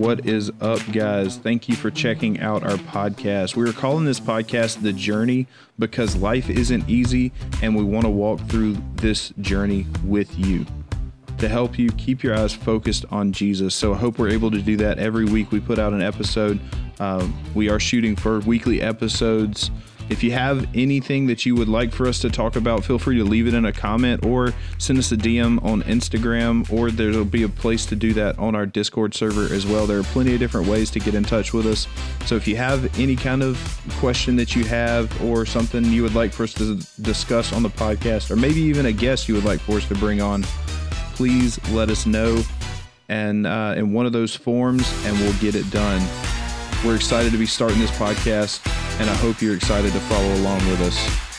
What is up, guys? Thank you for checking out our podcast. We are calling this podcast The Journey because life isn't easy and we want to walk through this journey with you to help you keep your eyes focused on Jesus. So I hope we're able to do that every week. We put out an episode. Uh, we are shooting for weekly episodes if you have anything that you would like for us to talk about, feel free to leave it in a comment or send us a DM on Instagram, or there'll be a place to do that on our Discord server as well. There are plenty of different ways to get in touch with us. So if you have any kind of question that you have or something you would like for us to discuss on the podcast, or maybe even a guest you would like for us to bring on, please let us know and uh, in one of those forms, and we'll get it done. We're excited to be starting this podcast and I hope you're excited to follow along with us.